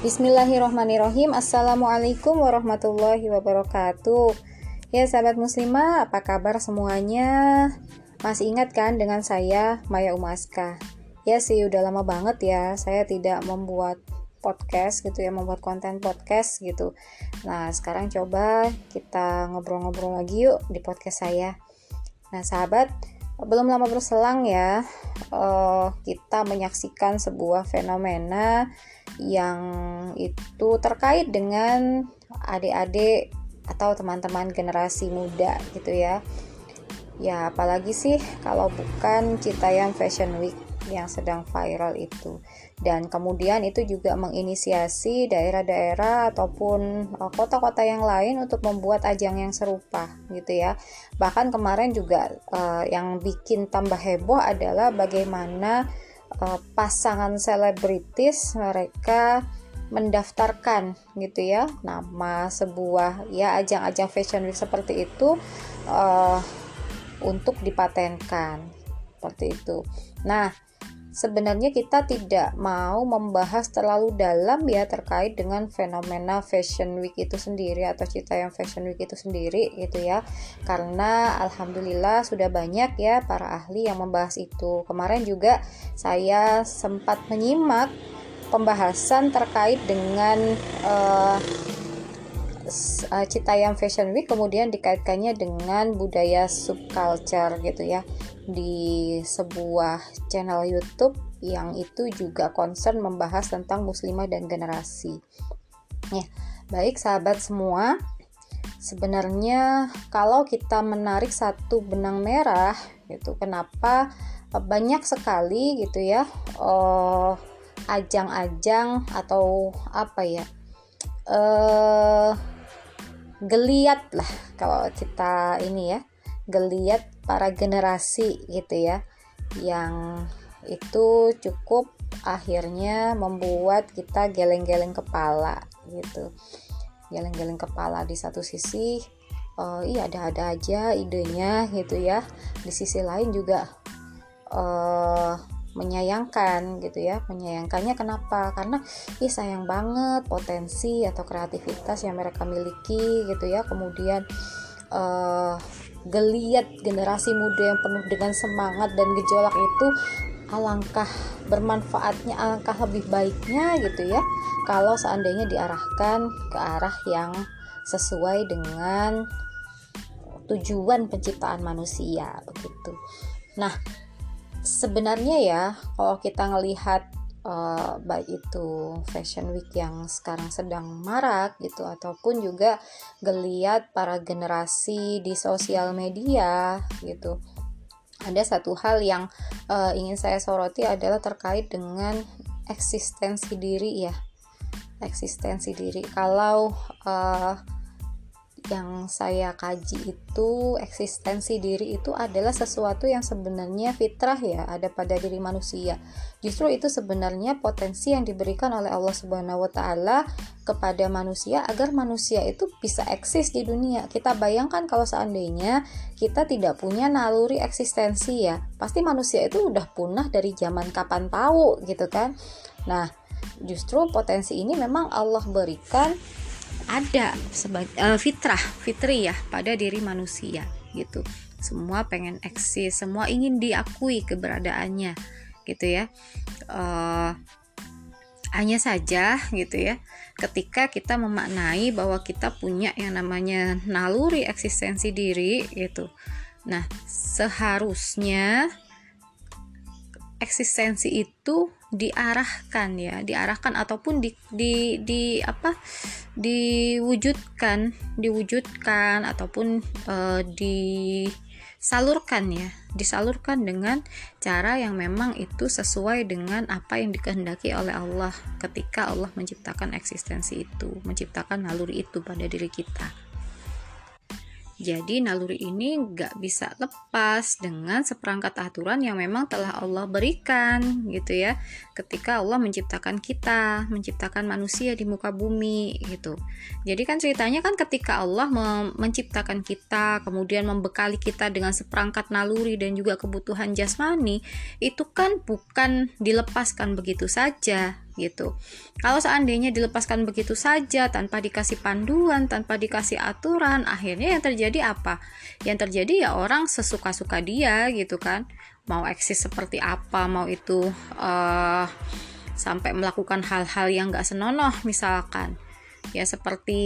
Bismillahirrohmanirrohim Assalamualaikum warahmatullahi wabarakatuh. Ya sahabat muslimah apa kabar semuanya? Masih ingat kan dengan saya Maya Umaska? Ya sih udah lama banget ya Saya tidak membuat podcast gitu ya Membuat konten podcast gitu. Nah sekarang coba kita ngobrol-ngobrol lagi yuk di podcast saya. Nah sahabat belum lama berselang ya uh, kita menyaksikan sebuah fenomena yang itu terkait dengan adik-adik atau teman-teman generasi muda gitu ya. Ya apalagi sih kalau bukan Citayam Fashion Week yang sedang viral itu. Dan kemudian itu juga menginisiasi daerah-daerah ataupun e, kota-kota yang lain untuk membuat ajang yang serupa gitu ya. Bahkan kemarin juga uh, yang bikin tambah heboh adalah bagaimana uh, pasangan selebritis mereka mendaftarkan gitu ya nama sebuah ya ajang-ajang fashion week seperti itu uh, untuk dipatenkan seperti itu. Nah, sebenarnya kita tidak mau membahas terlalu dalam ya terkait dengan fenomena Fashion Week itu sendiri atau cita yang Fashion Week itu sendiri gitu ya. Karena alhamdulillah sudah banyak ya para ahli yang membahas itu. Kemarin juga saya sempat menyimak pembahasan terkait dengan uh, Citayam Fashion Week kemudian dikaitkannya dengan budaya subculture gitu ya di sebuah channel YouTube yang itu juga concern membahas tentang muslimah dan generasi. Ya, baik sahabat semua. Sebenarnya kalau kita menarik satu benang merah gitu, kenapa banyak sekali gitu ya uh, ajang-ajang atau apa ya uh, geliat lah kalau kita ini ya. Geliat para generasi gitu ya. Yang itu cukup akhirnya membuat kita geleng-geleng kepala gitu. Geleng-geleng kepala di satu sisi uh, iya ada-ada aja idenya gitu ya. Di sisi lain juga uh, menyayangkan gitu ya menyayangkannya kenapa? Karena ih sayang banget potensi atau kreativitas yang mereka miliki gitu ya. Kemudian uh, geliat generasi muda yang penuh dengan semangat dan gejolak itu alangkah bermanfaatnya alangkah lebih baiknya gitu ya. Kalau seandainya diarahkan ke arah yang sesuai dengan tujuan penciptaan manusia begitu. Nah, sebenarnya ya kalau kita ngelihat uh, baik itu fashion week yang sekarang sedang marak gitu ataupun juga geliat para generasi di sosial media gitu ada satu hal yang uh, ingin saya soroti adalah terkait dengan eksistensi diri ya. Eksistensi diri. Kalau uh, yang saya kaji itu eksistensi diri itu adalah sesuatu yang sebenarnya fitrah ya ada pada diri manusia. Justru itu sebenarnya potensi yang diberikan oleh Allah Subhanahu wa taala kepada manusia agar manusia itu bisa eksis di dunia. Kita bayangkan kalau seandainya kita tidak punya naluri eksistensi ya, pasti manusia itu udah punah dari zaman kapan tahu gitu kan. Nah, justru potensi ini memang Allah berikan ada sebagai uh, fitrah fitri ya pada diri manusia gitu. Semua pengen eksis semua ingin diakui keberadaannya gitu ya. Uh, hanya saja gitu ya ketika kita memaknai bahwa kita punya yang namanya naluri eksistensi diri gitu. Nah seharusnya eksistensi itu diarahkan ya diarahkan ataupun di di di apa diwujudkan diwujudkan ataupun uh, disalurkan ya disalurkan dengan cara yang memang itu sesuai dengan apa yang dikehendaki oleh Allah ketika Allah menciptakan eksistensi itu menciptakan naluri itu pada diri kita jadi naluri ini nggak bisa lepas dengan seperangkat aturan yang memang telah Allah berikan gitu ya. Ketika Allah menciptakan kita, menciptakan manusia di muka bumi gitu. Jadi kan ceritanya kan ketika Allah menciptakan kita, kemudian membekali kita dengan seperangkat naluri dan juga kebutuhan jasmani, itu kan bukan dilepaskan begitu saja gitu. Kalau seandainya dilepaskan begitu saja tanpa dikasih panduan, tanpa dikasih aturan, akhirnya yang terjadi apa? Yang terjadi ya orang sesuka-suka dia gitu kan. Mau eksis seperti apa, mau itu uh, sampai melakukan hal-hal yang gak senonoh misalkan. Ya seperti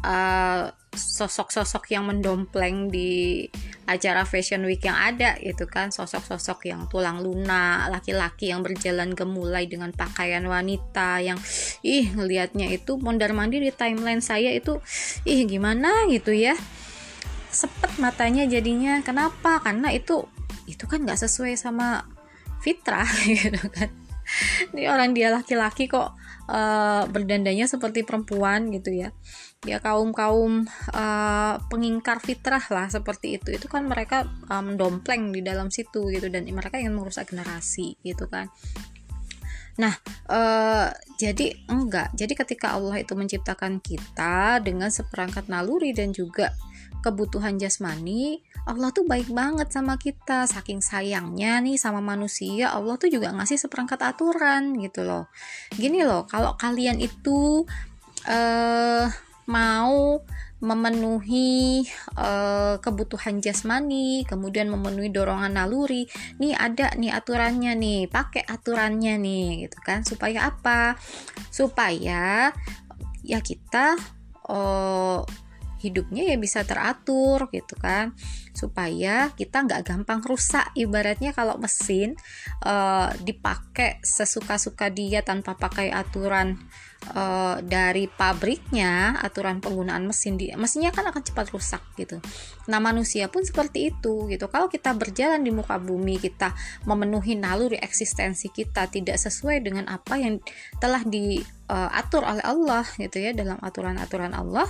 uh, sosok-sosok yang mendompleng di acara fashion week yang ada itu kan. Sosok-sosok yang tulang lunak laki-laki yang berjalan gemulai dengan pakaian wanita yang ih ngelihatnya itu mondar mandir di timeline saya itu ih gimana gitu ya. Sepet matanya jadinya. Kenapa? Karena itu itu kan nggak sesuai sama fitrah gitu kan. Ini orang dia laki-laki kok uh, berdandanya seperti perempuan gitu ya. Ya kaum kaum uh, pengingkar fitrah lah seperti itu. Itu kan mereka uh, mendompleng di dalam situ gitu dan mereka ingin merusak generasi gitu kan. Nah, uh, jadi enggak. Jadi ketika Allah itu menciptakan kita dengan seperangkat naluri dan juga kebutuhan jasmani, Allah tuh baik banget sama kita. Saking sayangnya nih sama manusia, Allah tuh juga ngasih seperangkat aturan gitu loh. Gini loh, kalau kalian itu uh, mau memenuhi uh, kebutuhan jasmani, kemudian memenuhi dorongan naluri. Nih ada nih aturannya nih, pakai aturannya nih gitu kan. Supaya apa? Supaya ya kita uh, hidupnya ya bisa teratur gitu kan supaya kita nggak gampang rusak ibaratnya kalau mesin uh, dipakai sesuka-suka dia tanpa pakai aturan uh, dari pabriknya aturan penggunaan mesin di mesinnya kan akan cepat rusak gitu. Nah manusia pun seperti itu gitu. Kalau kita berjalan di muka bumi kita memenuhi naluri eksistensi kita tidak sesuai dengan apa yang telah diatur uh, oleh Allah gitu ya dalam aturan-aturan Allah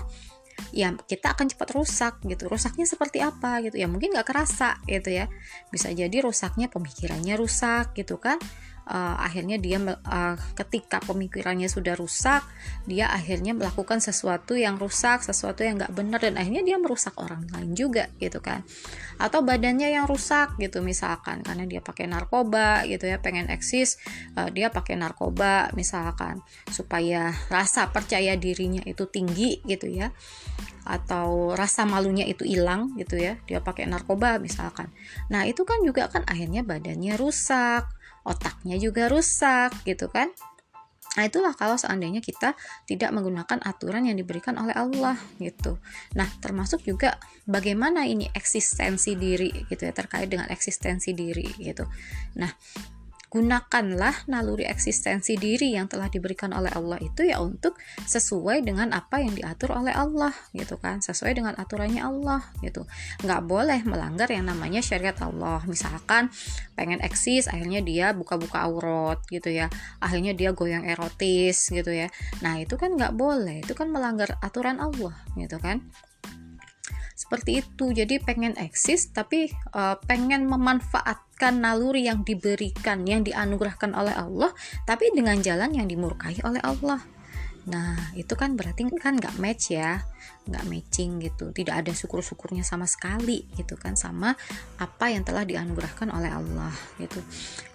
ya kita akan cepat rusak gitu. Rusaknya seperti apa gitu. Ya mungkin nggak kerasa gitu ya. Bisa jadi rusaknya pemikirannya rusak gitu kan uh, akhirnya dia uh, ketika pemikirannya sudah rusak dia akhirnya melakukan sesuatu yang rusak sesuatu yang nggak benar dan akhirnya dia merusak orang lain juga gitu kan. Atau badannya yang rusak gitu misalkan. Karena dia pakai narkoba gitu ya pengen eksis uh, dia pakai narkoba misalkan. Supaya rasa percaya dirinya itu tinggi gitu ya. Atau rasa malunya itu hilang gitu ya. Dia pakai narkoba misalkan. Nah itu kan juga kan akhirnya badannya rusak otaknya juga rusak gitu kan Nah itulah kalau seandainya kita tidak menggunakan aturan yang diberikan oleh Allah gitu. Nah termasuk juga bagaimana ini eksistensi diri gitu ya terkait dengan eksistensi diri gitu. Nah gunakanlah naluri eksistensi diri yang telah diberikan oleh Allah itu ya untuk sesuai dengan apa yang diatur oleh Allah gitu kan? Sesuai dengan aturannya Allah gitu. Nggak boleh melanggar yang namanya syariat Allah. Misalkan pengen eksis akhirnya dia buka-buka aurat gitu ya. Akhirnya dia goyang erotis gitu ya. Nah itu kan nggak boleh. Itu kan melanggar aturan Allah gitu kan seperti itu. Jadi pengen eksis tapi uh, pengen memanfaatkan naluri yang diberikan yang dianugerahkan oleh Allah tapi dengan jalan yang dimurkai oleh Allah Nah, itu kan berarti kan nggak match ya, nggak matching gitu. Tidak ada syukur-syukurnya sama sekali gitu kan sama apa yang telah dianugerahkan oleh Allah gitu.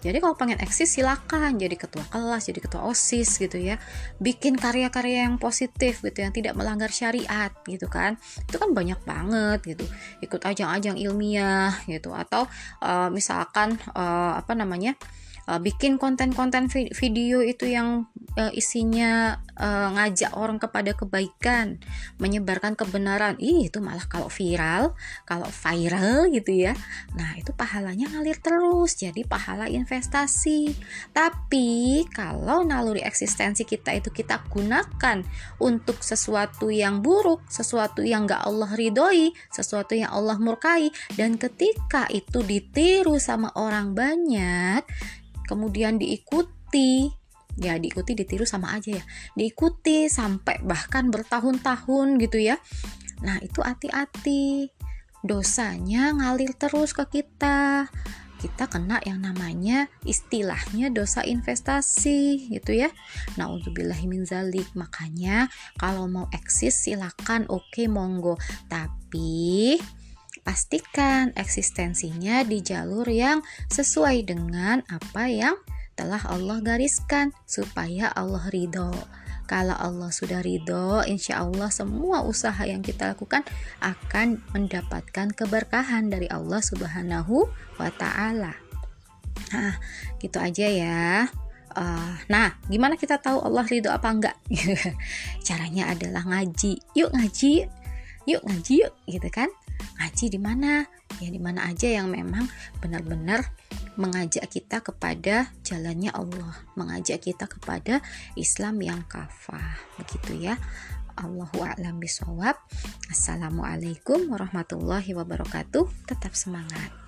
Jadi kalau pengen eksis silakan jadi ketua kelas, jadi ketua OSIS gitu ya. Bikin karya-karya yang positif gitu yang tidak melanggar syariat gitu kan. Itu kan banyak banget gitu. Ikut ajang-ajang ilmiah gitu atau uh, misalkan uh, apa namanya? Uh, bikin konten-konten video itu yang uh, isinya uh, ngajak orang kepada kebaikan, menyebarkan kebenaran. Ih, itu malah kalau viral, kalau viral gitu ya. Nah, itu pahalanya ngalir terus, jadi pahala investasi. Tapi kalau naluri eksistensi kita itu kita gunakan untuk sesuatu yang buruk, sesuatu yang gak Allah ridhoi, sesuatu yang Allah murkai, dan ketika itu ditiru sama orang banyak, kemudian diikuti. Ya diikuti ditiru sama aja ya. Diikuti sampai bahkan bertahun-tahun gitu ya. Nah itu hati-hati. Dosanya ngalir terus ke kita. Kita kena yang namanya istilahnya dosa investasi gitu ya. Nah untuk min zalik. Makanya kalau mau eksis silakan. Oke okay, monggo. Tapi pastikan eksistensinya di jalur yang sesuai dengan apa yang telah Allah gariskan supaya Allah ridho. Kalau Allah sudah ridho, insya Allah semua usaha yang kita lakukan akan mendapatkan keberkahan dari Allah Subhanahu wa Ta'ala. Nah, gitu aja ya. Uh, nah, gimana kita tahu Allah ridho apa enggak? Caranya adalah ngaji. Yuk ngaji, yuk ngaji yuk, gitu kan? Ngaji di mana? Ya di mana aja yang memang benar-benar mengajak kita kepada jalannya Allah, mengajak kita kepada Islam yang kafah. Begitu ya. Allahu a'lam bishawab. Assalamualaikum warahmatullahi wabarakatuh. Tetap semangat.